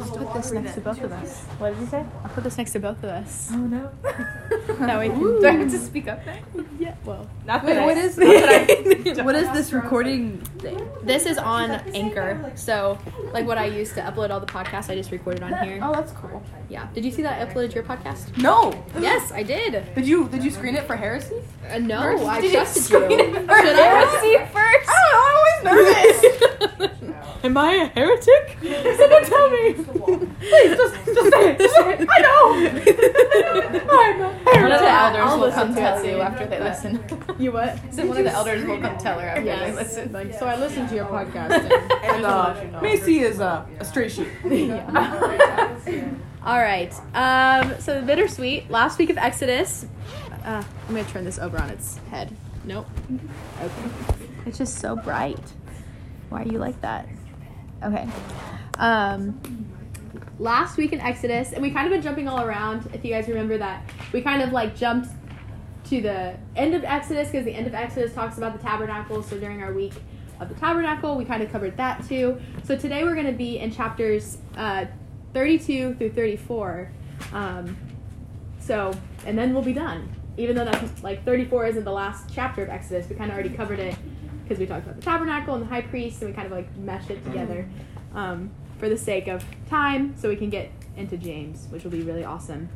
I'll put this next to both of us. What did you say? I'll put this next to both of us. Oh no. That way, Do I have to speak up now? yeah. Well, Not Wait, that what I- is not that I- what is this recording thing? this is on Anchor. So, like what I use to upload all the podcasts, I just recorded on here. Oh, that's cool. Yeah. Did you see that I uploaded your podcast? No. Yes, I did. Did you did you screen it for heresy? Uh, no, First? I Did you trusted screen you. it for Should I heresy first? I don't know. I'm always nervous. Am I a heretic? Someone tell me. Please, just just say it. Just say it. I know. I'm a One of the elders I'll will come to tell you after they listen. You what? So one of the elders will come tell her after they listen. Like, so I listened to your podcast and, And uh, you know. Macy is uh, a straight shoot. All right. Um, so the bittersweet. Last week of Exodus. Uh, I'm gonna turn this over on its head. Nope. Okay. It's just so bright. Why are you like that? Okay. Um, last week in Exodus, and we kind of been jumping all around. If you guys remember that, we kind of like jumped to the end of Exodus because the end of Exodus talks about the tabernacle. So during our week of the tabernacle, we kind of covered that too. So today we're going to be in chapters uh, 32 through 34. Um, so, and then we'll be done. Even though that's like 34 isn't the last chapter of Exodus, we kind of already covered it because we talked about the tabernacle and the high priest, and we kind of like meshed it together um, for the sake of time, so we can get into James, which will be really awesome.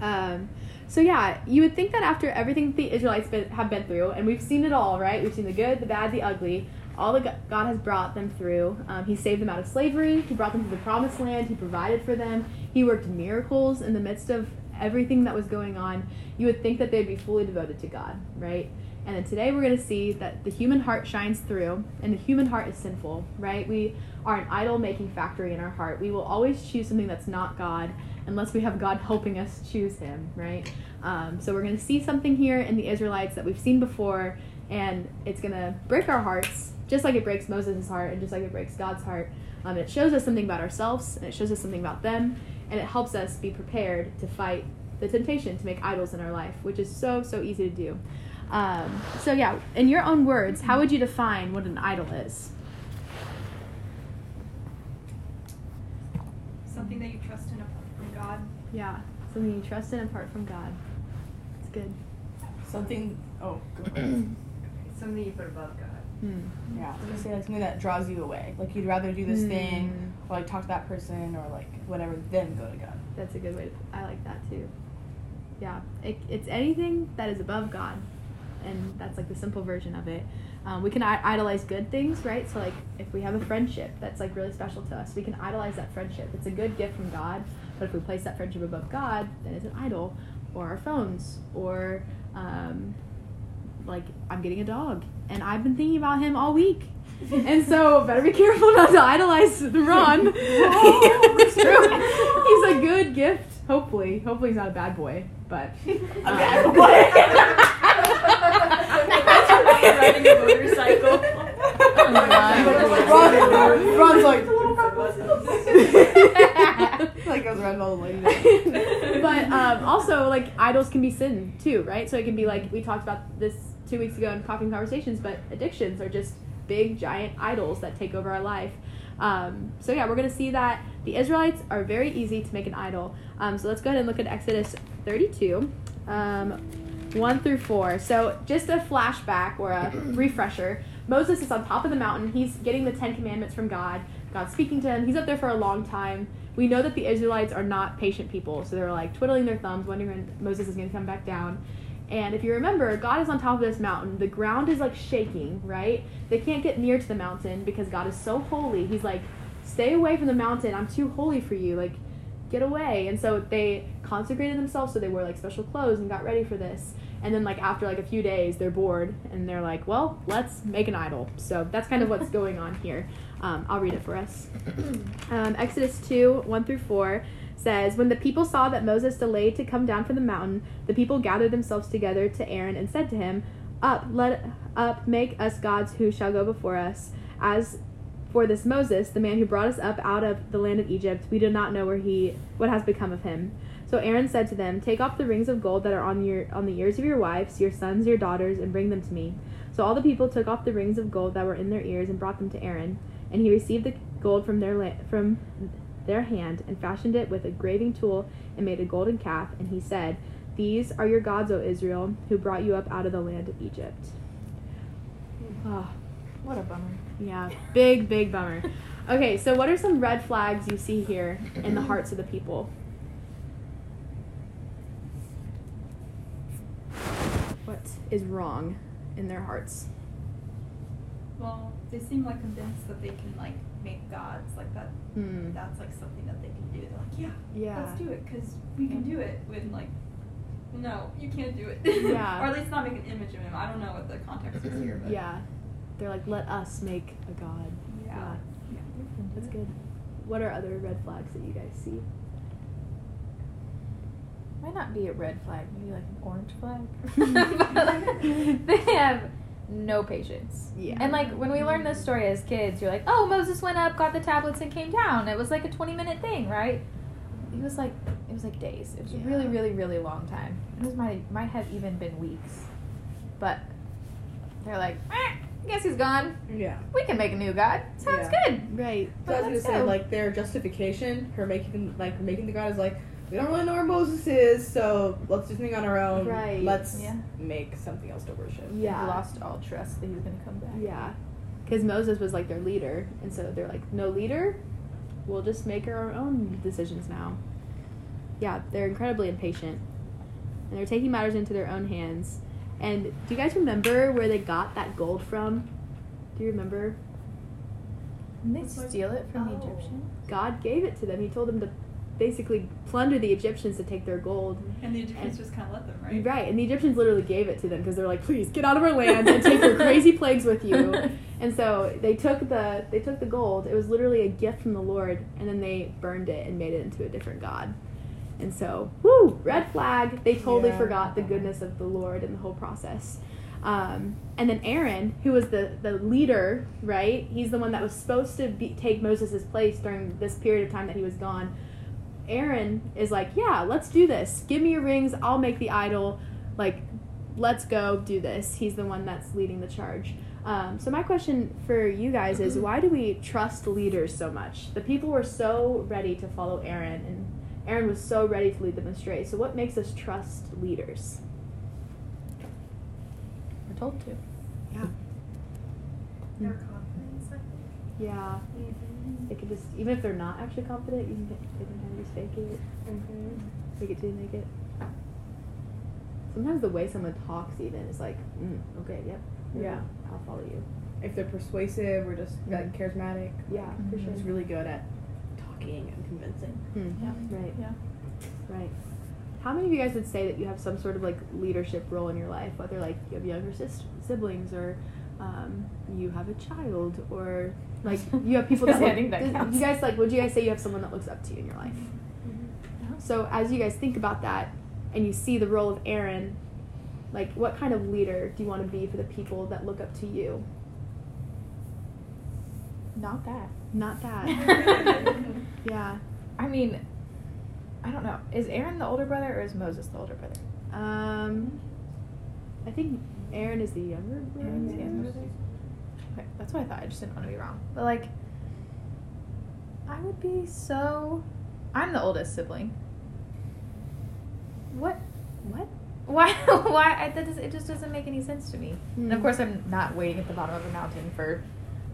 Um, so yeah, you would think that after everything the Israelites been, have been through, and we've seen it all, right? We've seen the good, the bad, the ugly. All that God has brought them through. Um, he saved them out of slavery. He brought them to the promised land. He provided for them. He worked miracles in the midst of everything that was going on. You would think that they'd be fully devoted to God, right? And then today we're going to see that the human heart shines through, and the human heart is sinful, right? We are an idol making factory in our heart. We will always choose something that's not God unless we have God helping us choose Him, right? Um, so we're going to see something here in the Israelites that we've seen before, and it's going to break our hearts, just like it breaks Moses' heart, and just like it breaks God's heart. Um, it shows us something about ourselves, and it shows us something about them, and it helps us be prepared to fight the temptation to make idols in our life, which is so, so easy to do. Um, so, yeah, in your own words, how would you define what an idol is? Something that you trust in apart from God. Yeah, something you trust in apart from God. It's good. Something. Oh, go ahead. Something you put above God. Hmm. yeah. I was gonna say like something that draws you away. Like you'd rather do this Hmm. thing or like talk to that person or like whatever than go to God. That's a good way to. I like that too. Yeah, it, it's anything that is above God, and that's like the simple version of it. Um, we can I- idolize good things, right? So like if we have a friendship that's like really special to us, we can idolize that friendship. It's a good gift from God, but if we place that friendship above God, then it's an idol, or our phones, or um, like I'm getting a dog, and I've been thinking about him all week. And so, better be careful not to idolize Ron. it's true. He's a good gift. Hopefully, hopefully he's not a bad boy. But A um, bad Riding a motorcycle. Ron, Ron's like. like goes around all the ladies. but um, also like idols can be sin too, right? So it can be like we talked about this two weeks ago in Coffee Conversations, but addictions are just big giant idols that take over our life. Um, so yeah, we're gonna see that the Israelites are very easy to make an idol. Um, so let's go ahead and look at Exodus 32, um, 1 through 4. So just a flashback or a refresher. Moses is on top of the mountain. He's getting the Ten Commandments from God. God's speaking to him. He's up there for a long time. We know that the Israelites are not patient people, so they're like twiddling their thumbs, wondering when Moses is going to come back down. And if you remember, God is on top of this mountain. The ground is like shaking, right? They can't get near to the mountain because God is so holy. He's like, stay away from the mountain. I'm too holy for you. Like, get away. And so they consecrated themselves, so they wore like special clothes and got ready for this. And then like after like a few days, they're bored and they're like, well, let's make an idol. So that's kind of what's going on here. Um, I'll read it for us. Um, Exodus 2 1 through 4 says, When the people saw that Moses delayed to come down from the mountain, the people gathered themselves together to Aaron and said to him, Up, let up, make us gods who shall go before us. As for this Moses, the man who brought us up out of the land of Egypt, we do not know where he what has become of him. So Aaron said to them, Take off the rings of gold that are on your on the ears of your wives, your sons, your daughters, and bring them to me. So all the people took off the rings of gold that were in their ears and brought them to Aaron, and he received the gold from their from their hand and fashioned it with a graving tool and made a golden calf. And he said, These are your gods, O Israel, who brought you up out of the land of Egypt. Oh, What a bummer. Yeah, big, big bummer. Okay, so what are some red flags you see here in the hearts of the people? What is wrong in their hearts? Well, they seem like convinced that they can like make gods like that. Hmm. That's like something that they can do. They're like, yeah, Yeah. let's do it because we can do it. When like, no, you can't do it. Yeah. or at least not make an image of him. I don't know what the context is here, but Yeah. They're like, let us make a god. yeah. Yeah, That's good. What are other red flags that you guys see? Might not be a red flag, maybe like an orange flag. they have no patience. Yeah. And like when we learned this story as kids, you're like, oh, Moses went up, got the tablets, and came down. It was like a 20 minute thing, right? It was like it was like days. It was a really, really, really long time. It was might might have even been weeks. But they're like, I guess he's gone. Yeah. We can make a new god. Sounds Yeah. good. Right. So I was gonna let's say, like their justification, her making like making the god is like, we don't really know where Moses is, so let's do something on our own. Right. Let's Yeah. make something else to worship. Yeah. We lost all trust that he was gonna come back. Yeah. Because Moses was like their leader. And so they're like, no leader? We'll just make our own decisions now. Yeah, they're incredibly impatient. And they're taking matters into their own hands. And do you guys remember where they got that gold from? Do you remember? Didn't they steal it from the Oh. Egyptians? God gave it to them. He told them to basically plunder the Egyptians to take their gold. And the Egyptians just kind of let them, right? Right, and the Egyptians literally gave it to them because they're like, "Please get out of our land and take your crazy plagues with you." And so they took the they took the gold. It was literally a gift from the Lord, and then they burned it and made it into a different god. And so, whoo, red flag. They totally Yeah. forgot the goodness of the Lord in the whole process. Um, and then Aaron, who was the the leader, right? He's the one that was supposed to be, take Moses' place during this period of time that he was gone. Aaron is like, yeah, let's do this. Give me your rings. I'll make the idol. Like, let's go do this. He's the one that's leading the charge. Um, so my question for you guys is, why do we trust leaders so much? The people were so ready to follow Aaron, and Aaron was so ready to lead them astray. So what makes us trust leaders? We're told to. Yeah. Hmm. Their confidence, I think. Yeah, mm-hmm. they could just even if they're not actually confident, you can get, they can kind of just fake it, mm-hmm. fake it till you make it. Sometimes the way someone talks even is like, mm, okay, yep, Yeah. I'll follow you. If they're persuasive or just like mm-hmm. charismatic, Yeah, for sure. just really good at talking and convincing. Hmm. Yeah. Right. Yeah. Right. How many of you guys would say that you have some sort of like leadership role in your life, whether like you have younger sis- siblings or um, you have a child or like you have people that, I look, think that does- you guys like would you guys say you have someone that looks up to you in your life? So as you guys think about that and you see the role of Aaron, like what kind of leader do you want to be for the people that look up to you? Not that. Not that. yeah. I mean, I don't know. Is Aaron the older brother or is Moses the older brother? Um I think Aaron is the younger brother. Aaron's the younger brother. Okay, that's what I thought. I just didn't want to be wrong. But like, I would be so. I'm the oldest sibling. What? What? Why? Why? I, that does, it just doesn't make any sense to me. And of Hmm. course, I'm not waiting at the bottom of a mountain for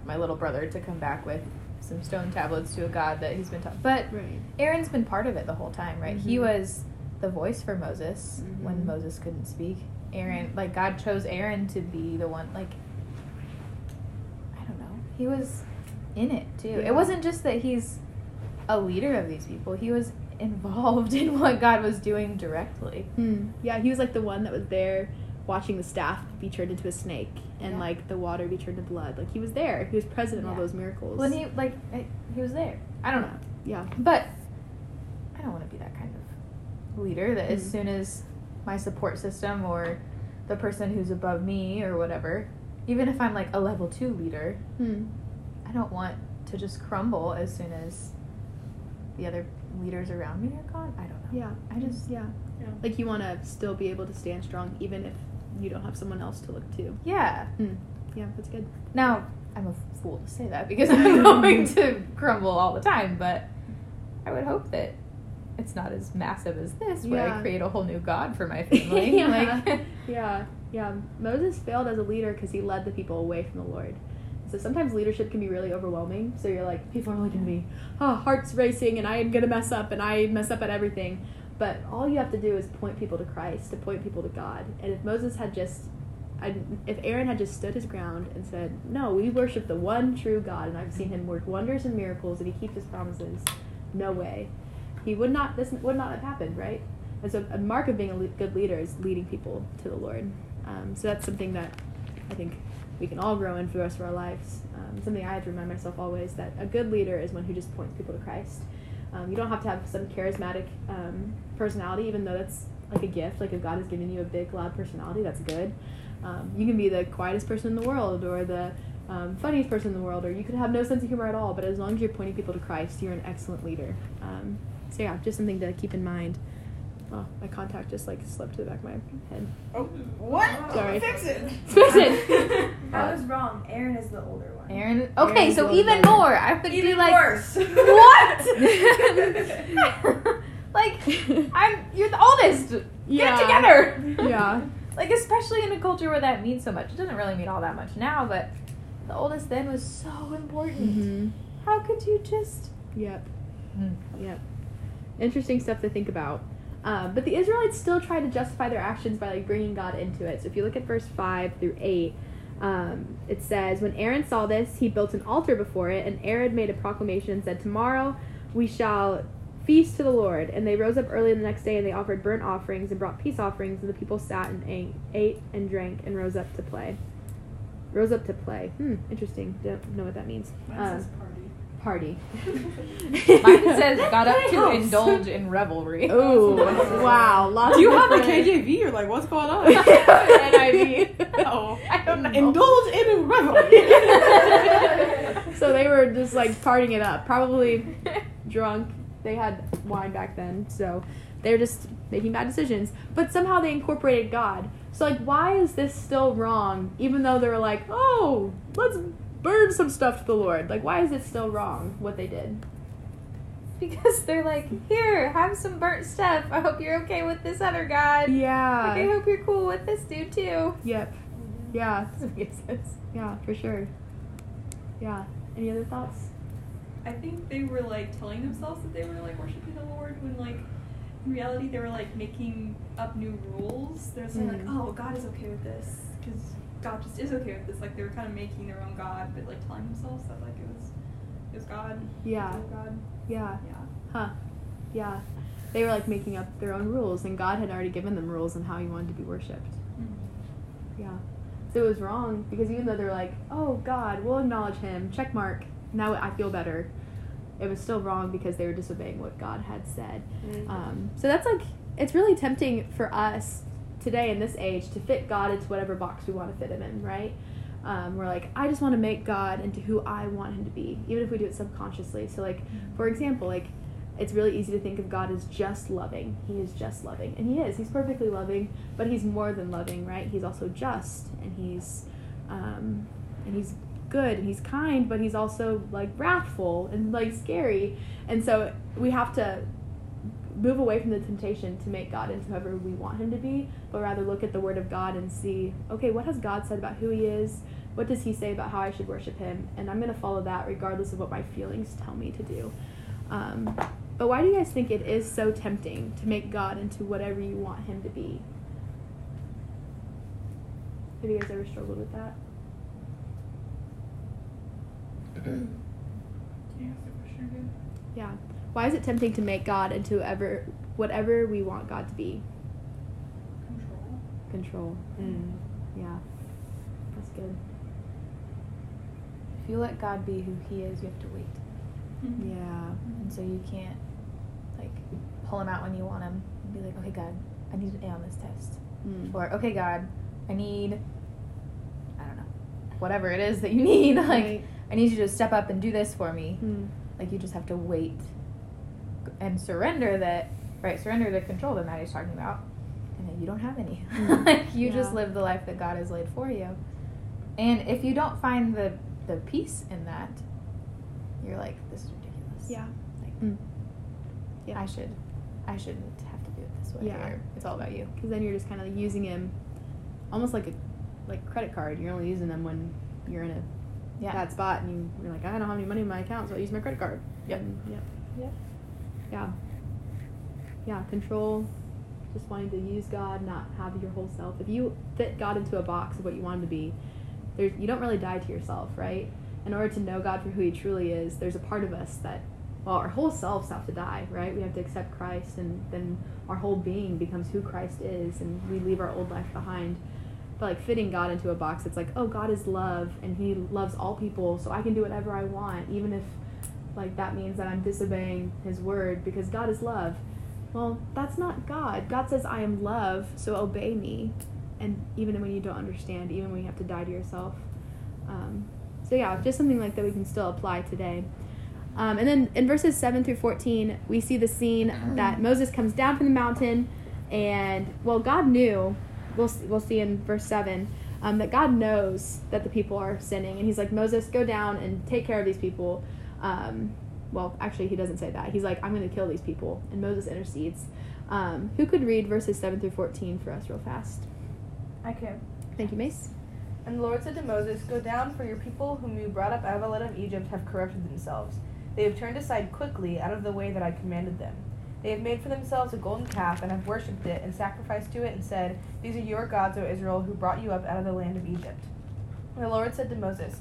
my little brother to come back with some stone tablets to a god that he's been taught. But Right. Aaron's been part of it the whole time, right? He Mhm. was the voice for Moses when Mhm. Moses couldn't speak. Aaron, like God chose Aaron to be the one, like I don't know. He was in it too. Yeah. It wasn't just that he's a leader of these people. He was involved in what God was doing directly. Hmm. Yeah, he was like the one that was there watching the staff be turned into a snake and Yeah. like the water be turned to blood. Like he was there. He was present in all those miracles. When he like he was there. I don't know. Yeah. But I don't want to be that kind of leader that as Mhm. soon as my support system or the person who's above me or whatever, even if I'm like a level two leader, Hmm. I don't want to just crumble as soon as the other leaders around me are gone. I don't know. Yeah. I just Yeah. Yeah. Like you want to still be able to stand strong even if you don't have someone else to look to. yeah. Hmm. Yeah, that's good. Now I'm a fool to say that because I'm going to crumble all the time, but I would hope that it's not as massive as this, where Yeah. I create a whole new god for my family. Yeah. Like, Yeah, yeah. Moses failed as a leader because he led the people away from the Lord. So sometimes leadership can be really overwhelming. So you're like, people are looking at me, oh, heart's racing, and I'm gonna mess up, and I mess up at everything. But all you have to do is point people to Christ, to point people to God. And if Moses had just, if Aaron had just stood his ground and said, no, we worship the one true God, and I've seen him work wonders and miracles, and he keeps his promises. No way, he would not. This would not have happened, right? And so a mark of being a good leader is leading people to the Lord. Um, so that's something that I think we can all grow in for the rest of our lives. Um, something I have to remind myself always that a good leader is one who just points people to Christ. Um, you don't have to have some charismatic um, personality, even though that's like a gift. Like if God has given you a big, loud personality, that's good. Um, you can be the quietest person in the world or the um, funniest person in the world, or you could have no sense of humor at all. But as long as you're pointing people to Christ, you're an excellent leader. Um, so yeah, just something to keep in mind. Oh, my contact just like slipped to the back of my head. Oh, what? Sorry. Fix it. Fix it. I was wrong. Aaron is the older one. Aaron. Okay, Aaron's so even one. more. I would Even be like, worse. what? like, I'm. You're the oldest. Get Yeah. it together. Yeah. like, especially in a culture where that means so much. It doesn't really mean all that much now, but the oldest then was so important. Mm-hmm. How could you just? Yep. Mm. Yep. Interesting stuff to think about. Um, but the Israelites still try to justify their actions by like bringing God into it. So if you look at verse five through eight, um, it says, "When Aaron saw this, he built an altar before it, and Aaron made a proclamation and said, Tomorrow we shall feast to the Lord.' And they rose up early the next day, and they offered burnt offerings and brought peace offerings, and the people sat and ate, and drank and rose up to play. Rose up to play. Hmm. Interesting. Don't know what that means. Um, party. party. Mine says got up to indulge in revelry. Oh wow! Lots Do you of have a KJV? You're like, what's going on? NIV. oh. I don't know. Indulge in revelry. so they were just like partying it up, probably drunk. They had wine back then, so they're just making bad decisions. But somehow they incorporated God. So like, why is this still wrong? Even though they were like, oh, let's burn some stuff to the Lord. Like, why is it still wrong what they did? Because they're like, here, have some burnt stuff. I hope you're okay with this other god. Yeah. Like, I hope you're cool with this dude too. Yep. Yeah. Doesn't make sense. Yeah. For sure. Yeah. Any other thoughts? I think they were like telling themselves that they were like worshiping the Lord when like in reality they were like making up new rules. They're saying like, Mm. oh, God is okay with this because God just is okay with this. Like they were kind of making their own God, but like telling themselves that like it was it was God. Yeah. Was God. Yeah. Yeah. Huh. Yeah. They were like making up their own rules, and God had already given them rules on how He wanted to be worshipped. Yeah. So it was wrong because even though they were like, "Oh God, we'll acknowledge Him," check mark. Now I feel better. It was still wrong because they were disobeying what God had said. Um, so that's like it's really tempting for us today in this age to fit God into whatever box we want to fit Him in, right? Um, we're like, I just want to make God into who I want Him to be, even if we do it subconsciously. So, like, for example, like it's really easy to think of God as just loving. He is just loving, and He is. He's perfectly loving, but He's more than loving, right? He's also just, and He's um, and He's good, and He's kind, but He's also like wrathful and like scary. And so we have to move away from the temptation to make God into whoever we want him to be, but rather look at the word of God and see, okay, what has God said about who he is? What does he say about how I should worship him? And I'm going to follow that regardless of what my feelings tell me to do. Um, but why do you guys think it is so tempting to make God into whatever you want him to be? Have you guys ever struggled with that? Can you ask the question again? Yeah. Why is it tempting to make God into whatever whatever we want God to be? Control. Control. Mm. Yeah. That's good. If you let God be who He is, you have to wait, Yeah. and so you can't like pull Him out when you want Him and be like, okay, God, I need an A on this test, Mm. or okay, God, I need, I don't know, whatever it is that you need. like, Right. I need you to step up and do this for me. Mm. Like you just have to wait and surrender that right, surrender the control that Maddie's talking about. And then you don't have any. Mm. like you just live the life that God has laid for you. And if you don't find the the peace in that, you're like, this is ridiculous. Yeah. Like Mm. Yeah. I should, I shouldn't have to do it this way. Yeah. It's all about you. because then you're just kind of using him almost like a like credit card. You're only using them when you're in a Yeah. bad spot and you, you're like, I don't have any money in my account, so I use my credit card. Yep. And, yep. Yep. Yeah. Yeah. Control. Just wanting to use God, not have your whole self. If you fit God into a box of what you want him to be, there's you don't really die to yourself, right? In order to know God for who He truly is, there's a part of us that, well, our whole selves have to die, right? We have to accept Christ, and then our whole being becomes who Christ is, and we leave our old life behind. But like fitting God into a box, it's like, oh, God is love, and He loves all people, so I can do whatever I want, even if like that means that I'm disobeying His word because God is love. Well, that's not God. God says, I am love, so obey me. And even when you don't understand, even when you have to die to yourself. Um, so, yeah, just something like that we can still apply today. Um, and then in verses 7 through 14, we see the scene that Moses comes down from the mountain, and, well, God knew, we'll, we'll see in verse 7, um, that God knows that the people are sinning. And he's like, Moses, go down and take care of these people. Um, well, actually, he doesn't say that. He's like, I'm going to kill these people. And Moses intercedes. Um, who could read verses 7 through 14 for us, real fast? I can. Thank you, Mace. And the Lord said to Moses, Go down, for your people whom you brought up out of the land of Egypt have corrupted themselves. They have turned aside quickly out of the way that I commanded them. They have made for themselves a golden calf, and have worshipped it, and sacrificed to it, and said, These are your gods, O Israel, who brought you up out of the land of Egypt. And the Lord said to Moses,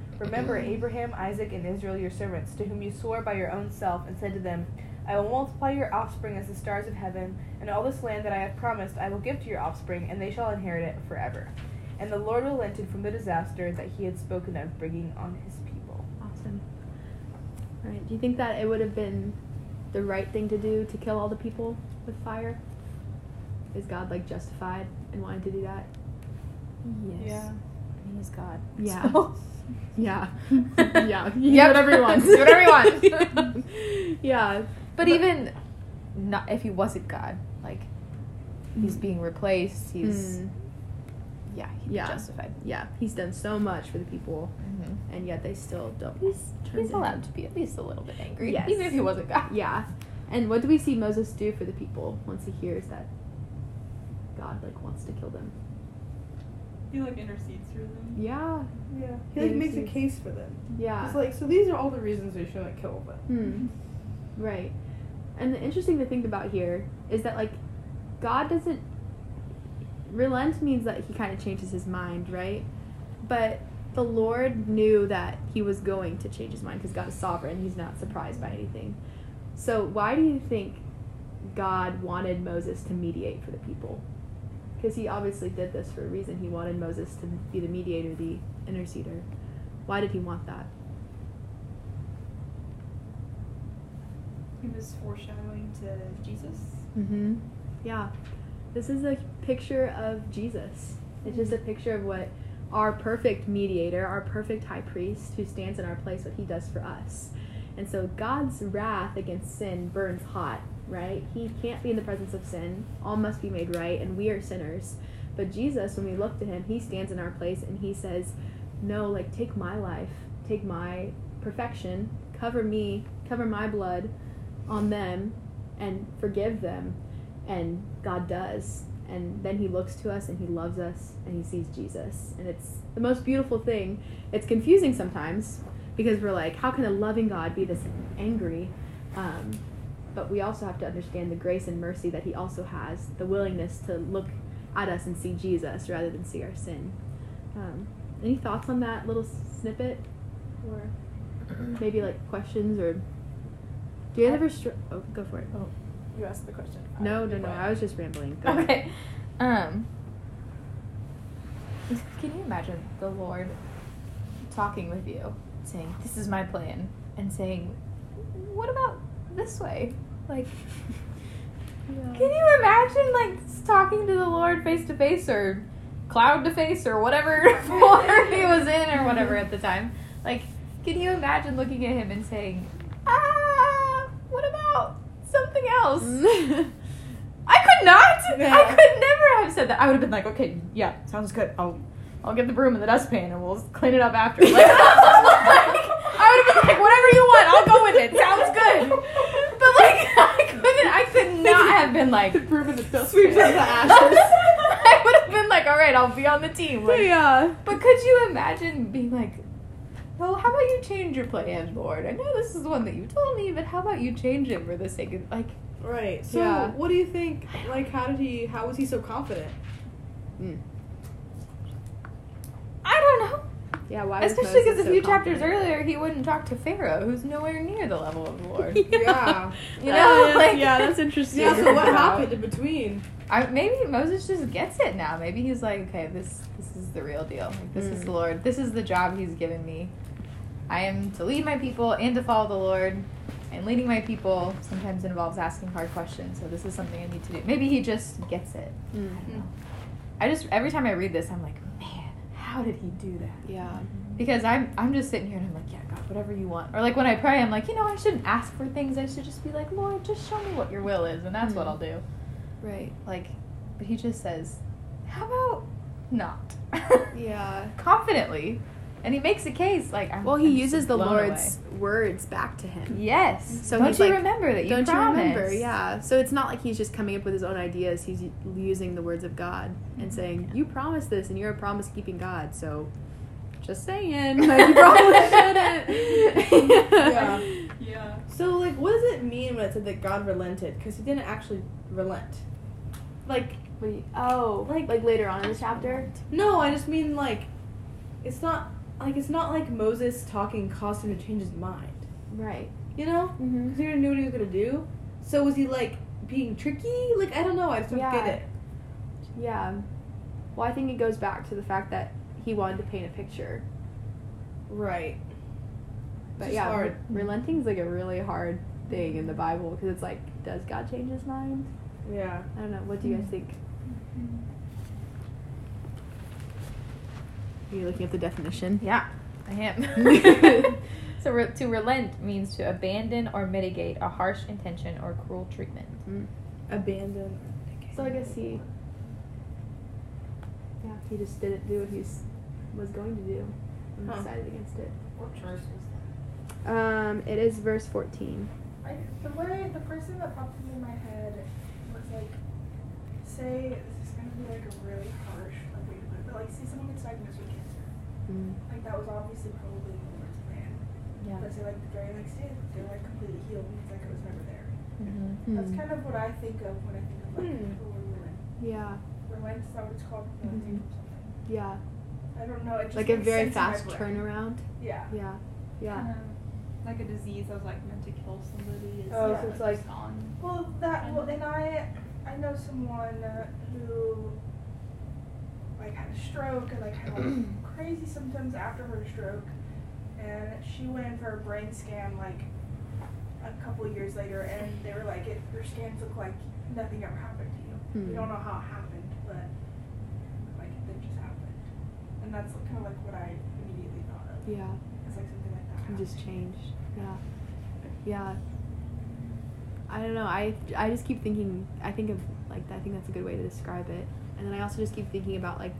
Remember Abraham, Isaac, and Israel your servants, to whom you swore by your own self, and said to them, I will multiply your offspring as the stars of heaven, and all this land that I have promised I will give to your offspring, and they shall inherit it forever. And the Lord relented from the disaster that he had spoken of bringing on his people. Awesome. All right. Do you think that it would have been the right thing to do to kill all the people with fire? Is God like justified in wanting to do that? Yes. He is God. Yeah. So- Yeah. yeah. You Yep. Do whatever you want. Do whatever you want. yeah. But even not if he wasn't God, like he's being replaced. He's Mm, yeah, he's Yeah. justified. yeah. He's done so much for the people, Mm-hmm. and yet they still don't. He's he's allowed to be at least a little bit angry, Yes. even if he wasn't God. Yeah. And what do we see Moses do for the people once he hears that God like wants to kill them? He like intercedes through them. Yeah. Yeah. He like Yeah, makes a case for them. Yeah. It's like so these are all the reasons they shouldn't kill them. Hmm. Right. And the interesting to think about here is that like God doesn't relent means that he kind of changes his mind, right? But the Lord knew that he was going to change his mind because God is sovereign. He's not surprised by anything. So why do you think God wanted Moses to mediate for the people? Because he obviously did this for a reason. He wanted Moses to be the mediator, the interceder. Why did he want that? He was foreshadowing to Jesus. Mm-hmm. Yeah. This is a picture of Jesus. It's just a picture of what our perfect mediator, our perfect high priest who stands in our place, what he does for us. And so God's wrath against sin burns hot, right? He can't be in the presence of sin. All must be made right, and we are sinners. But Jesus, when we look to him, he stands in our place and he says, No, like, take my life, take my perfection, cover me, cover my blood on them, and forgive them. And God does. And then he looks to us and he loves us and he sees Jesus. And it's the most beautiful thing. It's confusing sometimes because we're like, how can a loving God be this angry? Um, but we also have to understand the grace and mercy that he also has, the willingness to look at us and see Jesus rather than see our sin. Um, any thoughts on that little snippet? Or maybe like questions or. Do you I- ever. Str- oh, go for it. Oh, you asked the question. No, no, no. I was just rambling. Go ahead. Okay. Um. Can you imagine the Lord talking with you, saying, "This is my plan," and saying, "What about this way?" Like, Can you imagine like talking to the Lord face to face or cloud to face or whatever form he was in or whatever at the time? Like, can you imagine looking at him and saying, "Ah, what about something else?" I could not. I could never have said that. I would have been like, "Okay, yeah, sounds good. I'll, I'll get the broom and the dustpan and we'll clean it up after." Like, I would have been like, "Whatever you want, I'll go with it. Sounds good." But like, I couldn't. I could not have been like. Broom in the dust. Sweeps up the ashes. I would have been like, all right, I'll be on the team. Like, yeah. But could you imagine being like, well, how about you change your plan, Lord? I know this is the one that you told me, but how about you change it for the sake of like? Right. So, Yeah. what do you think? Like, how did he? How was he so confident? Hmm. I don't know. Yeah, why? Especially because a so few chapters earlier, he wouldn't talk to Pharaoh, who's nowhere near the level of the Lord. Yeah. You know, Uh, like yeah, that's interesting. Yeah. So what happened in between? I, maybe Moses just gets it now. Maybe he's like, okay, this this is the real deal. Like, this is Mm. the Lord. This is the job He's given me. I am to lead my people and to follow the Lord. And leading my people sometimes involves asking hard questions. So this is something I need to do. Maybe he just gets it. Mm. I just every time I read this, I'm like, man, how did he do that? Yeah. Because I'm I'm just sitting here and I'm like, yeah, God, whatever you want. Or like when I pray, I'm like, you know, I shouldn't ask for things. I should just be like, Lord, just show me what your will is, and that's what Mhm. I'll do. Right. Like, but he just says, how about not? Yeah. Confidently, and he makes a case like, I'm, Well, he I'm uses the blown Lord's words back to him. Yes. So don't you like, remember that you Don't promised? you remember? Yeah. So it's not like he's just coming up with his own ideas. He's using the words of God and mm-hmm. saying, "You promised this, and you're a promise-keeping God." So, just saying, like, you probably shouldn't. Yeah. Yeah. So like, what does it mean when it said that God relented? Because he didn't actually relent. Like, What you- oh, Like- like later on in the chapter. no, I just mean like, it's not like it's not like Moses talking caused him to change his mind. Right. You know, Mm-hmm. because he already knew what he was gonna do. So was he like being tricky? Like I don't know. I just don't Yeah. get it. Yeah. Well, I think it goes back to the fact that he wanted to paint a picture. Right. But It's yeah, hard. re- relenting's like a really hard thing in the Bible because it's like, does God change his mind? Yeah. I don't know. What do you guys think? Are you looking at the definition? Yeah, I am. so re- to relent means to abandon or mitigate a harsh intention or cruel treatment. Abandon. So I guess he, yeah, he just didn't do what he was, was going to do and Huh. decided against it. What verse was Um, it is verse fourteen. I, the way the person that popped into my head was like, say this is gonna be like a really harsh like way to put it, but like, say someone gets diagnosed with cancer, Mm. like that was obviously probably the Lord's plan. Yeah. But say like the very next day they're like completely healed, and it's like it was never there. Mm-hmm. That's kind of what I think of when I think of like the word relent. Yeah, Relent is that what it's called? Relenting Mhm. something. yeah, I don't know. It just like a very sense in my fast turnaround. Yeah. Yeah, yeah. Kinda like a disease that was like meant to kill somebody. Is Oh, so it's like- gone. Well, that well, and I I know someone uh, who like had a stroke and like had like crazy symptoms after her stroke, and she went in for a brain scan like a couple years later, and they were like, it, your scans look like nothing ever happened to you. Hmm. We don't know how it happened, but like it just happened, and that's kind of like what I immediately thought of. Yeah, It's like something like that. it just changed. Yeah, yeah. I don't know. I I just keep thinking. I think of like I think that's a good way to describe it. And then I also just keep thinking about like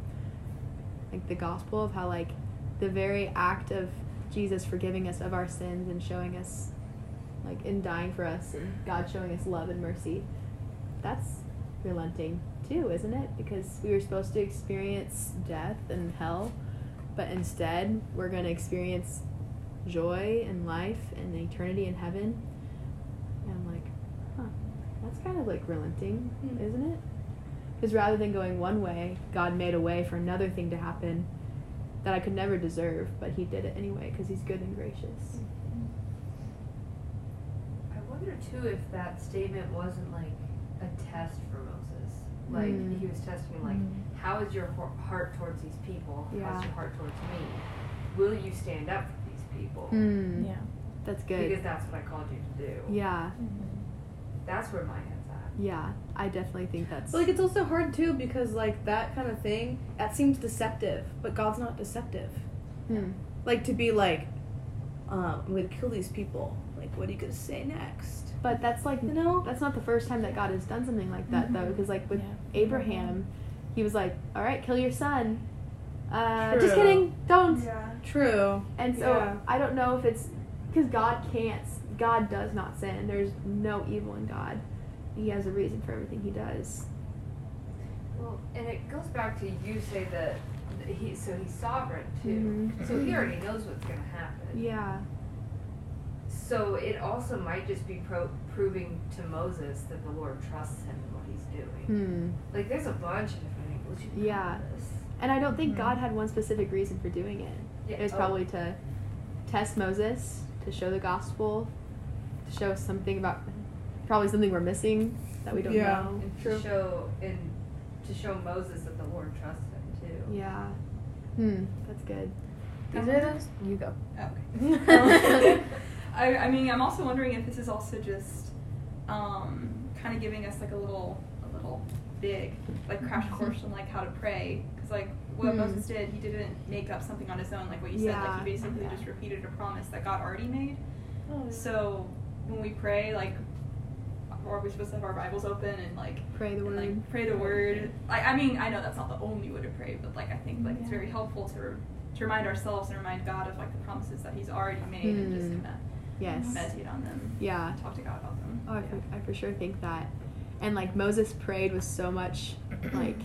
like the gospel of how like the very act of Jesus forgiving us of our sins and showing us like in dying for us and God showing us love and mercy. That's relenting too, isn't it? Because we were supposed to experience death and hell, but instead we're going to experience joy and life and eternity in heaven. And I'm like, huh, that's kind of like relenting, Hmm. isn't it? Because rather than going one way, God made a way for another thing to happen that I could never deserve, but He did it anyway because He's good and gracious. I wonder too if that statement wasn't like a test for Moses. Like Mm. he was testing, like, how is your heart towards these people? Yeah. How's your heart towards me? Will you stand up for these people? Mm, Yeah. That's good. Because that's what I called you to do. Yeah, Mm-hmm. That's where my head's at. Yeah, I definitely think that's. But, like it's also hard too because like that kind of thing that seems deceptive, but God's not deceptive. Hmm. Like to be like, um, I'm gonna kill these people. Like, what are you gonna say next? But that's like You know? that's not the first time that God has done something like that though, because like with Abraham, he was like, "All right, kill your son." Uh, just kidding, don't. Yeah. True. And so Yeah. I don't know if it's because God can't. God does not sin. There's no evil in God. He has a reason for everything he does. Well, and it goes back to you say that that he so he's sovereign too. Mhm. So he already knows what's gonna happen. Yeah. So it also might just be pro- proving to Moses that the Lord trusts him in what he's doing. Hmm. Like there's a bunch of different angles you can Yeah. this. And I don't think God had one specific reason for doing it. Yeah, It was oh. probably to test Moses, to show the gospel, to show something about probably something we're missing that we don't Yeah. know. and to show and to show Moses that the Lord trusts him too. Yeah. Hmm. That's good. These are those. You go. Okay. I, I mean, I'm also wondering if this is also just um, kind of giving us like a little, a little big like crash course on like how to pray. Because like what Hmm. Moses did, he didn't make up something on his own. Like what you said, like he basically Yeah. just repeated a promise that God already made. Oh, So when we pray, like, are we supposed to have our Bibles open and like Pray the and, word. like pray the word. Like, I mean, I know that's not the only way to pray, but like I think like it's very helpful to re- to remind ourselves and remind God of like the promises that He's already made and just Hmm. kind yes. of meditate on them. Yeah. Talk to God about them. Oh, I, for, I for sure think that. And like Moses prayed with so much, like,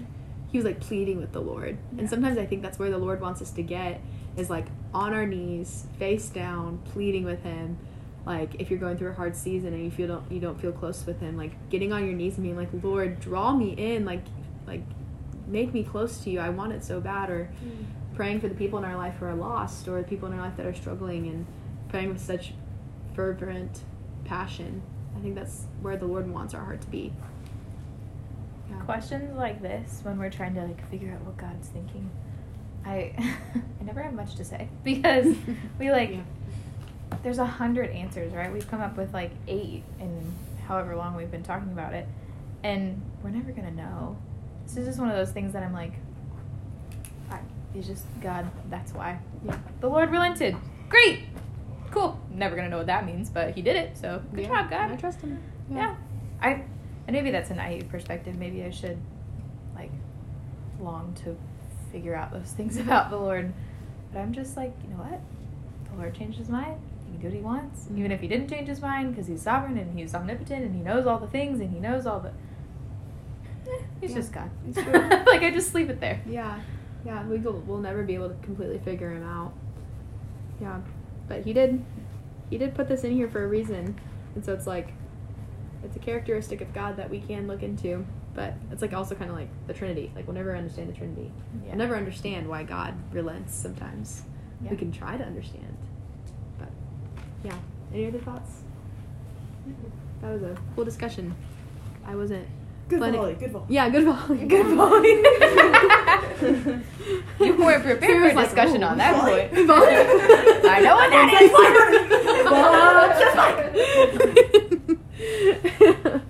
he was like pleading with the Lord. Yeah. And sometimes I think that's where the Lord wants us to get is like on our knees, face down, pleading with Him. Like if you're going through a hard season and you feel don't you don't feel close with Him, like getting on your knees and being like, Lord, draw me in, like, like, make me close to you. I want it so bad. Or mm. praying for the people in our life who are lost, or the people in our life that are struggling, and praying with such fervent passion. I think that's where the Lord wants our heart to be. Yeah. Questions like this when we're trying to like figure out what God's thinking. I I never have much to say because we like Yeah. There's a hundred answers, right? We've come up with like eight in however long we've been talking about it, and we're never gonna know. This is just one of those things that I'm like, I, it's just God. That's why. Yeah. The Lord relented. Great, cool. Never gonna know what that means, but He did it. So good Yeah. job, God. I trust Him. Yeah. I and maybe that's an naive perspective. Maybe I should like long to figure out those things about the Lord. But I'm just like, you know what? The Lord changed his mind. He can do what he wants. Even if he didn't change his mind because he's sovereign and he's omnipotent and he knows all the things and he knows all the eh, he's Yeah. just God. Like I just leave it there. Yeah, yeah. We will, we'll never be able to completely figure Him out. Yeah, but He did. He did put this in here for a reason, and so it's like, it's a characteristic of God that we can look into. But it's like also kind of like the Trinity. Like we'll never understand the Trinity. Yeah. We'll never understand why God relents sometimes. Yeah. We can try to understand. But yeah. Any other thoughts? That was a cool discussion. I wasn't. Good planning- volley. Good volley. Yeah, good volley. Good volley. you weren't prepared for a discussion "Ooh, on that volley." point. Volley. I know what that is.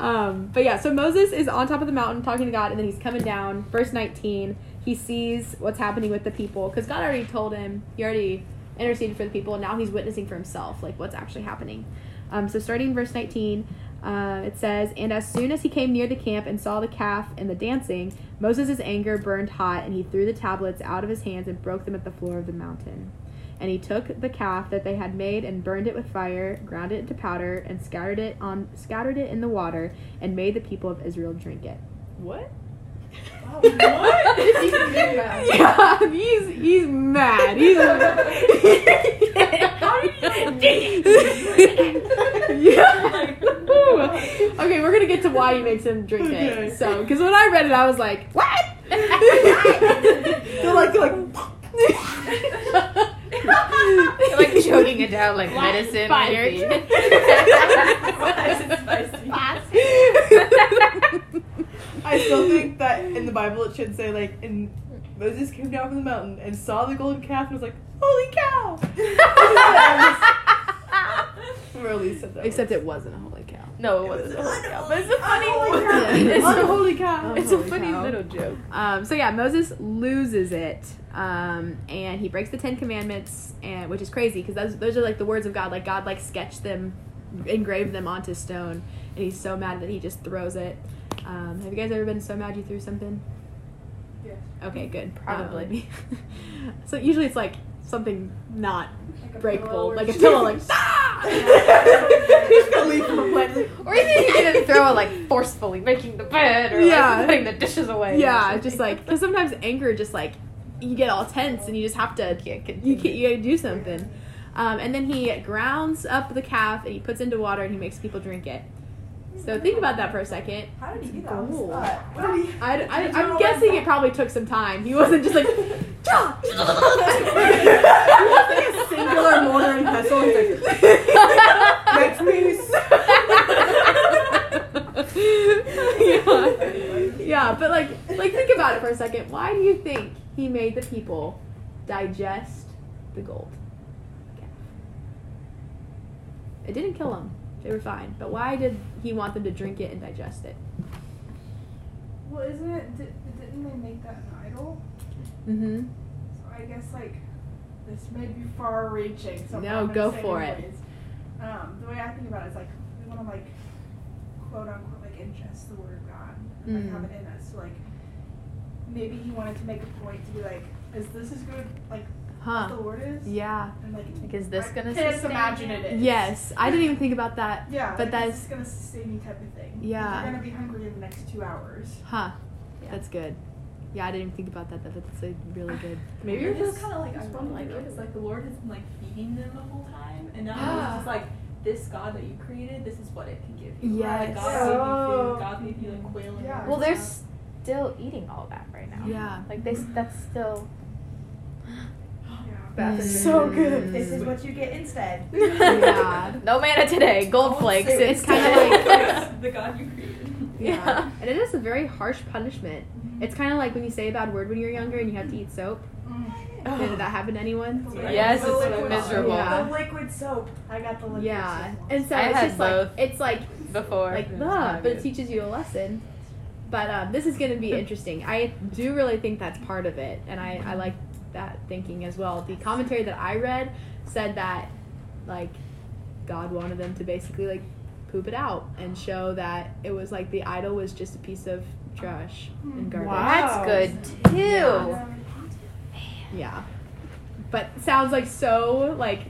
um, but yeah, so Moses is on top of the mountain talking to God, and then he's coming down. Verse 19, he sees what's happening with the people because God already told him, he already interceded for the people, and now he's witnessing for himself, like what's actually happening. Um, so starting in verse 19, uh, it says, And as soon as he came near the camp and saw the calf and the dancing, Moses' anger burned hot, and he threw the tablets out of his hands and broke them at the floor of the mountain. And he took the calf that they had made and burned it with fire, ground it into powder, and scattered it on scattered it in the water, and made the people of Israel drink it. What? Yeah, he's he's mad. He's yeah. okay, we're gonna get to why he makes him drink Okay. it. So, because when I read it, I was like, what? They're like, they're like. You're like choking it down like medicine when you're I still think that in the Bible it should say like, and Moses came down from the mountain and saw the golden calf and was like, "Holy cow!" Or at least said that. Except it wasn't a holy cow. No, it wasn't. a holy cow, But it's a funny it's, Unholy cow. it's a Holy funny cow. little joke. Um, so yeah, Moses loses it, um, and he breaks the Ten Commandments, and which is crazy because those those are like the words of God. Like God like sketched them, engraved them onto stone, and he's so mad that he just throws it. Um, have you guys ever been so mad you threw something? Yes. Okay, good. Probably. Um, so usually it's like something not Like breakable, like a pillow, like ah! He's gonna leave from a planet. Or even you didn't throw it like forcefully making the bed or Yeah. like putting the dishes away. yeah, something. just like because sometimes anger just like you get all tense and you just have to Can't you can't, you gotta do something. Um, and then he grounds up the calf and he puts into water and he makes people drink it. So think about that for a second. How did he do that on the Gold. spot? What did he- I, I, Did you I'm guessing it probably took some time. He wasn't just like, "Ja!" Like a singular mortar and pestle. and He's like, Make peace. yeah. yeah, but like, like think about it for a second. Why do you think he made the people digest the gold? It didn't kill them; they were fine. But why did he want them to drink it and digest it? Well, isn't it? Did, didn't they make that an idol? Mm-hmm. So I guess like this may be far-reaching. So No, go for it. Um, the way I think about it is like we want to like quote unquote like ingest the word of God and like Mm. have it in us. So like maybe he wanted to make a point to be like, is this as good like Huh? as the Lord is? Yeah. And like, Like, is this I gonna can't sustain imagine you? it is. Yes, I didn't even think about that. Yeah, but like, that's is gonna sustain you type of thing. Yeah. You're gonna be hungry in the next two hours. huh. Yeah. That's good. Yeah, I didn't even think about that. That that's a really good. Maybe Maybe you're it's just just kind of like I just feel like wondering. it because like the Lord has been like feeding them the whole time, and now Yeah. it's just like this God that you created, this is what it can give you. Yes. Like, God gave you Oh. food. God gave you like quail and Yeah. Well, they're still eating all that right now. Yeah. Like they, that's still. Yeah. That's so good. This is what you get instead. Yeah. no manna today. Gold Gold flakes. It's kind of like Yes, the God you created. yeah. and it is a very harsh punishment. It's kind of like when you say a bad word when you're younger and you have to eat soap. Did that happen to anyone? Yes, The it's liquid miserable. soap. Yeah. The liquid soap. I got the liquid Yeah, soap. and so I it's had just both. like it's like Before. like It's ah, but it teaches you a lesson. But um, this is going to be interesting. I do really think that's part of it, and I, I like that thinking as well. The commentary that I read said that like God wanted them to basically like poop it out and show that it was like the idol was just a piece of trash and garbage. Wow. That's good too. Yeah. Yeah. But sounds like so like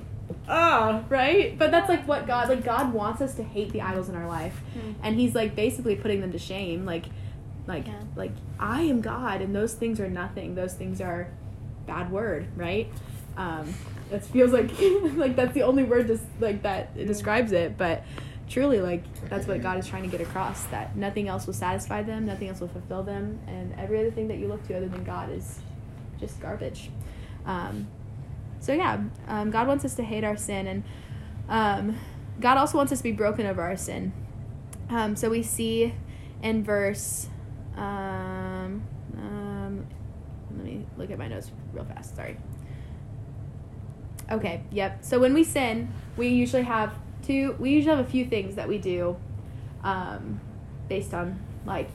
ah, right? But that's like what God like God wants us to hate the idols in our life. Hmm. And he's like basically putting them to shame. Like like Yeah. like I am God and those things are nothing. Those things are bad word, right? Um it feels like like that's the only word just like that it describes it, but truly like that's what God is trying to get across that nothing else will satisfy them, nothing else will fulfill them, and every other thing that you look to other than God is just garbage. Um, so yeah, um, God wants us to hate our sin, and um, God also wants us to be broken over our sin. Um, so we see in verse. Um, look at my notes real fast. Sorry. Okay. Yep. So when we sin, we usually have two. We usually have a few things that we do, um, based on like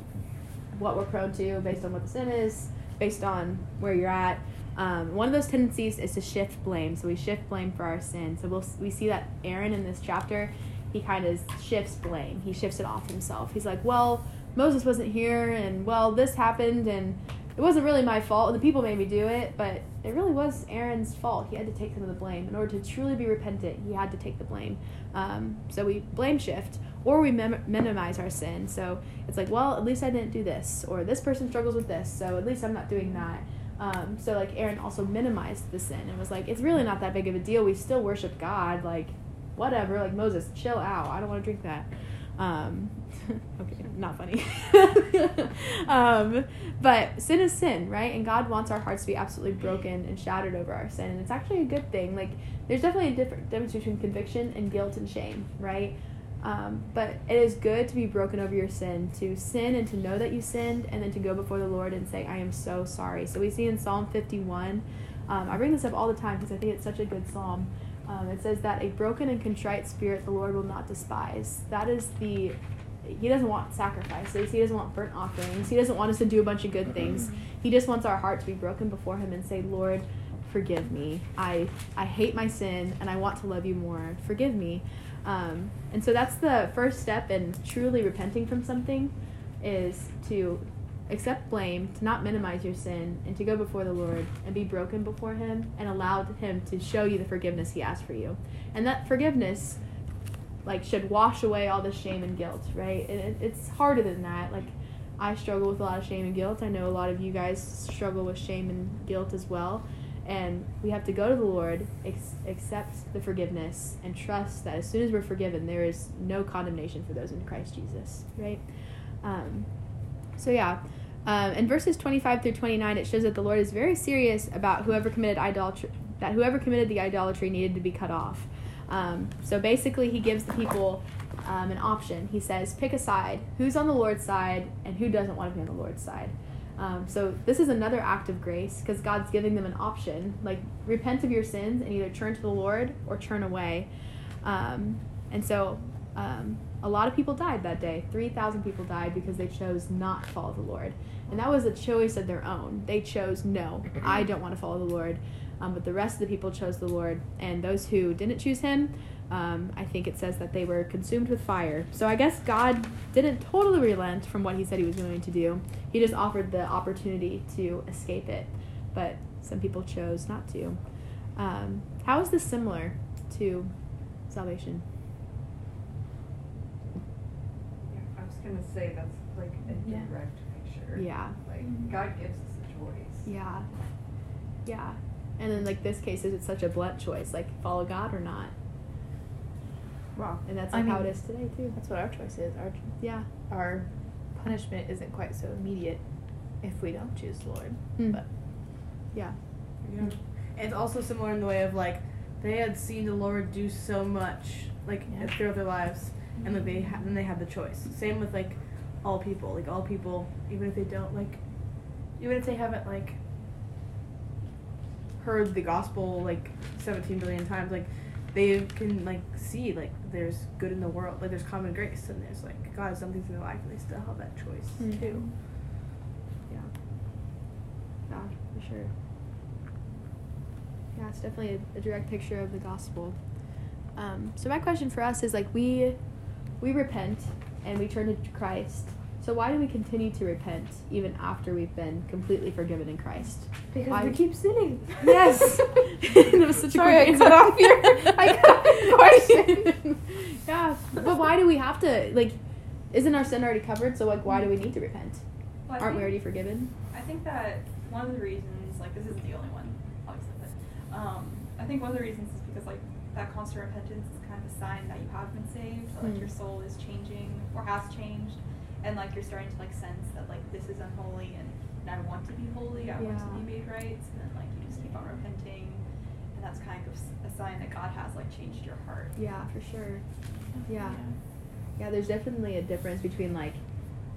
what we're prone to, based on what the sin is, based on where you're at. Um, one of those tendencies is to shift blame. So we shift blame for our sin. So we'll we see that Aaron in this chapter, he kind of shifts blame. He shifts it off himself. He's like, well, Moses wasn't here, and well, this happened, and it wasn't really my fault. The people made me do it, but it really was Aaron's fault. He had to take some of the blame. In order to truly be repentant, he had to take the blame. Um, so we blame shift, or we mem- minimize our sin. So it's like, well, at least I didn't do this, or this person struggles with this, so at least I'm not doing that. Um, so like Aaron also minimized the sin and was like, it's really not that big of a deal. We still worship God. Like, whatever. Like Moses, chill out. I don't want to drink that. Um, okay, not funny. um, but sin is sin, right? And God wants our hearts to be absolutely broken and shattered over our sin. And it's actually a good thing. Like, there's definitely a different difference between conviction and guilt and shame, right? Um, but it is good to be broken over your sin, to sin and to know that you sinned, and then to go before the Lord and say, I am so sorry. So we see in Psalm 51, um, I bring this up all the time because I think it's such a good psalm. Um, it says that a broken and contrite spirit the Lord will not despise. That is the he doesn't want sacrifices. He doesn't want burnt offerings. He doesn't want us to do a bunch of good things. He just wants our heart to be broken before him and say, "Lord, forgive me. I I hate my sin and I want to love you more. Forgive me." Um, and so that's the first step in truly repenting from something is to accept blame, to not minimize your sin, and to go before the Lord and be broken before Him and allow Him to show you the forgiveness He asked for you. And that forgiveness, like, should wash away all the shame and guilt, right? And it, it's harder than that. Like, I struggle with a lot of shame and guilt. I know a lot of you guys struggle with shame and guilt as well. And we have to go to the Lord, ex- accept the forgiveness, and trust that as soon as we're forgiven, there is no condemnation for those in Christ Jesus, right? Um, so, yeah. Um, in verses 25 through 29, it shows that the Lord is very serious about whoever committed idolatry, that whoever committed the idolatry needed to be cut off. Um, so basically, he gives the people um, an option. He says, pick a side. Who's on the Lord's side and who doesn't want to be on the Lord's side? Um, so this is another act of grace because God's giving them an option. Like, repent of your sins and either turn to the Lord or turn away. Um, and so um, a lot of people died that day. 3,000 people died because they chose not to follow the Lord. And that was a choice of their own. They chose, no, I don't want to follow the Lord. Um, but the rest of the people chose the Lord. And those who didn't choose him, um, I think it says that they were consumed with fire. So I guess God didn't totally relent from what he said he was going to do. He just offered the opportunity to escape it. But some people chose not to. Um, how is this similar to salvation? Yeah, I was gonna say that's like a Yeah. direct picture. Yeah. Like God gives us a choice. Yeah. Yeah. And then like this case is it's such a blunt choice, like follow God or not. Wow. And that's I like how it is today too. That's what our choice is. Our Yeah. our punishment isn't quite so immediate if we don't choose the Lord. Mm. But Yeah. Yeah. And it's also similar in the way of like they had seen the Lord do so much like Yeah. throughout their lives, and then they ha- then they had the choice. Same with like all people, like all people, even if they don't like, even if they haven't like heard the gospel like 17 billion times, like they can like see like there's good in the world, like there's common grace, and there's like God has done things in their life, and they still have that choice Mhm. too. Yeah. Yeah, for sure. Yeah, it's definitely a, a direct picture of the gospel. Um, so my question for us is like we we repent and we turn to Christ. So why do we continue to repent even after we've been completely forgiven in Christ? because Why- we keep sinning. Yes. that was such Sorry, a I quick cut off your- I cut off your question. yeah, but why do we have to like? Isn't our sin already covered? So like, why do we need to repent? Well, Aren't we already forgiven? I think that one of the reasons, like this isn't the only one, obviously, but um, I think one of the reasons is because like that constant repentance is kind of a sign that you have been saved, that like Mm. your soul is changing or has changed, and like you're starting to like sense that like this is unholy and, and I want to be holy, I want to be made right, and then like you just keep on repenting, and that's kind of a sign that God has like changed your heart. Yeah, for sure. Yeah. Yeah, there's definitely a difference between like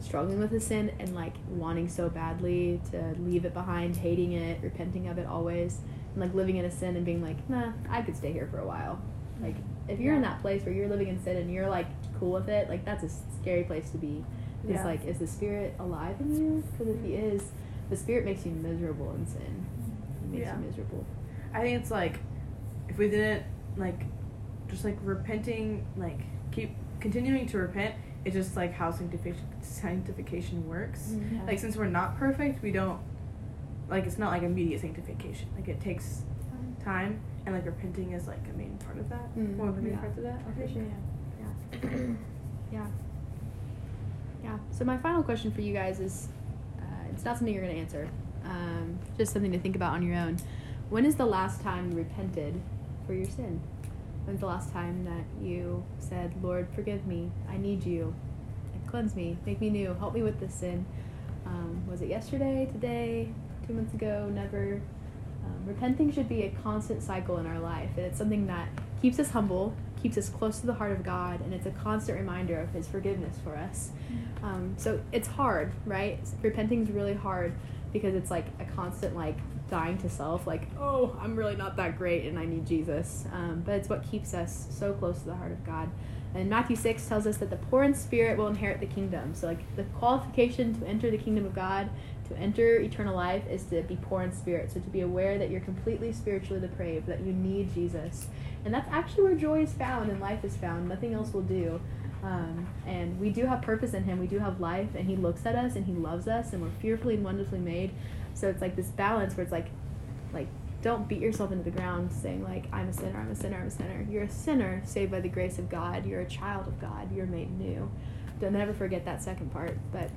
struggling with a sin and like wanting so badly to leave it behind, hating it, repenting of it always, and like living in a sin and being like, nah, I could stay here for a while. Like if you're in that place where you're living in sin and you're like cool with it, like that's a scary place to be. It's Yeah. like, is the spirit alive in you? Because if he is, the spirit makes you miserable in sin. He makes Yeah. you miserable. I think it's like if we didn't like just like repenting, like keep continuing to repent. It's just like how sanctification sanctification works. Mhm. Yeah. Like since we're not perfect, we don't like it's not like immediate sanctification. Like it takes time, and like repenting is like a main part of that. Mm, One of the main yeah. parts of that. I For think. sure. Yeah. yeah. Yeah. So my final question for you guys is, uh, it's not something you're gonna answer. Um, just something to think about on your own. When is the last time you repented for your sin? When's the last time that you said, "Lord, forgive me. I need you. Cleanse me. Make me new. Help me with this sin." Um, was it yesterday? Today? Two months ago? Never? Um, repenting should be a constant cycle in our life, and it's something that keeps us humble, keeps us close to the heart of God, and it's a constant reminder of His forgiveness for us. Um, so it's hard, right? Repenting is really hard because it's like a constant like dying to self, like oh, I'm really not that great, and I need Jesus. Um, but it's what keeps us so close to the heart of God. And Matthew 6 tells us that the poor in spirit will inherit the kingdom. So, like, the qualification to enter the kingdom of God, to enter eternal life, is to be poor in spirit. So, to be aware that you're completely spiritually depraved, that you need Jesus. And that's actually where joy is found and life is found. Nothing else will do. Um, and we do have purpose in Him. We do have life, and He looks at us and He loves us, and we're fearfully and wonderfully made. So, it's like this balance where it's like, like, don't beat yourself into the ground saying like i'm a sinner i'm a sinner i'm a sinner you're a sinner saved by the grace of god you're a child of god you're made new don't ever forget that second part but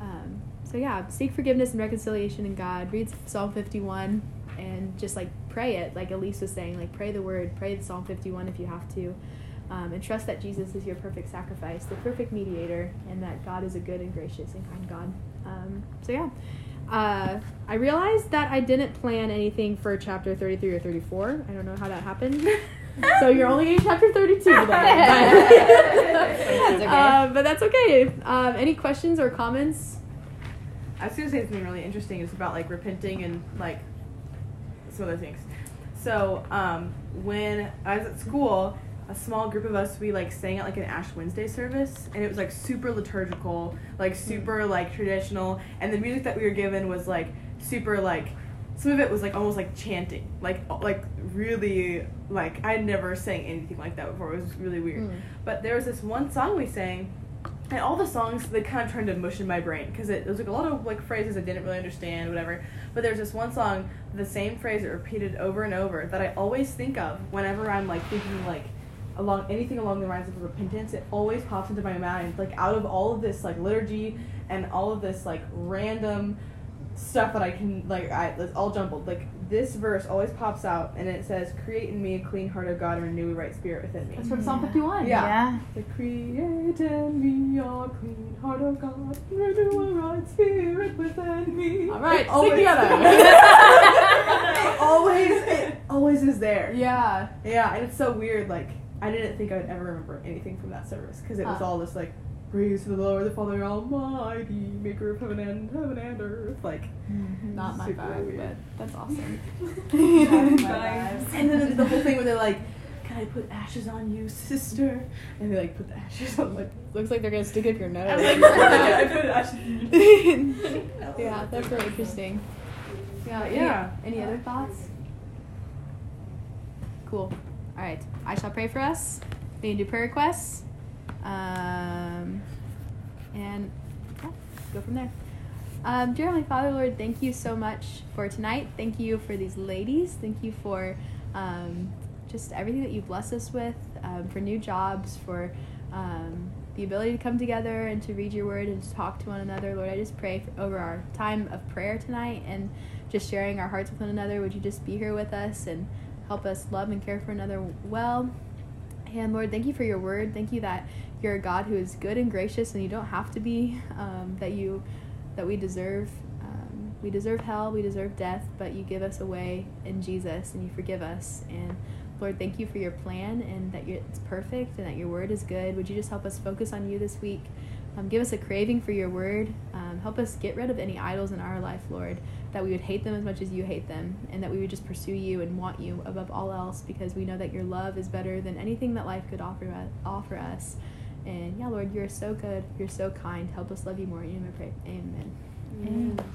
um, so yeah seek forgiveness and reconciliation in god read psalm 51 and just like pray it like elise was saying like pray the word pray the psalm 51 if you have to um, and trust that jesus is your perfect sacrifice the perfect mediator and that god is a good and gracious and kind god um, so yeah uh, I realized that I didn't plan anything for chapter 33 or 34. I don't know how that happened. so you're only in chapter 32 today. That's okay. Uh, but that's okay. Um, any questions or comments? I was gonna say something really interesting. It's about like repenting and like some other things. So um, when I was at school, a small group of us we like sang at like an Ash Wednesday service, and it was like super liturgical, like super like traditional, and the music that we were given was like super like some of it was like almost like chanting, like like really like I'd never sang anything like that before. It was really weird. Mm. But there was this one song we sang, and all the songs they kind of turned to mush in my brain because it, it was like a lot of like phrases I didn't really understand, whatever. But there's this one song, the same phrase that repeated over and over that I always think of whenever I'm like thinking like along anything along the lines of repentance. It always pops into my mind like out of all of this like liturgy and all of this like random stuff that I can like I it's all jumbled. Like this verse always pops out and it says, "Create in me a clean heart, O God, and renew a right spirit within me." That's from Psalm 51. Yeah. The create in me a clean heart, O God, and renew a right spirit within me. All right, It always, sing together. it always, it always is there. Yeah. Yeah, and it's so weird. Like I didn't think I would ever remember anything from that service because it was Huh. all this like. Praise to the Lord, the Father Almighty, Maker of heaven and heaven and earth. Like, mm-hmm. Not my Super vibe, weird. but that's awesome. Vibes. and then the whole thing where they're like, "Can I put ashes on you, sister?" And they like put the ashes on like. Looks like they're gonna stick up your nose. I was like, I put ashes. yeah, that's really interesting. Yeah, any- Yeah. Any, other thoughts? Cool. All right. I shall pray for us. We can do prayer requests. Um, and yeah, go from there. Um, dear Heavenly Father, Lord, thank you so much for tonight. Thank you for these ladies. Thank you for um, just everything that you bless us with, um, for new jobs, for um, the ability to come together and to read your word and to talk to one another. Lord, I just pray for, over our time of prayer tonight and just sharing our hearts with one another. Would you just be here with us and help us love and care for another well? And Lord, thank you for your word. Thank you that you're a God who is good and gracious, and you don't have to be. Um, that you, that we deserve, um, we deserve hell, we deserve death, but you give us a way in Jesus, and you forgive us. And Lord, thank you for your plan, and that it's perfect, and that your word is good. Would you just help us focus on you this week? Um, give us a craving for your word. Um, help us get rid of any idols in our life, Lord. That we would hate them as much as you hate them, and that we would just pursue you and want you above all else, because we know that your love is better than anything that life could offer us. Offer us. And yeah, Lord, you're so good. You're so kind. Help us love you more. In your name I pray. Amen. Amen.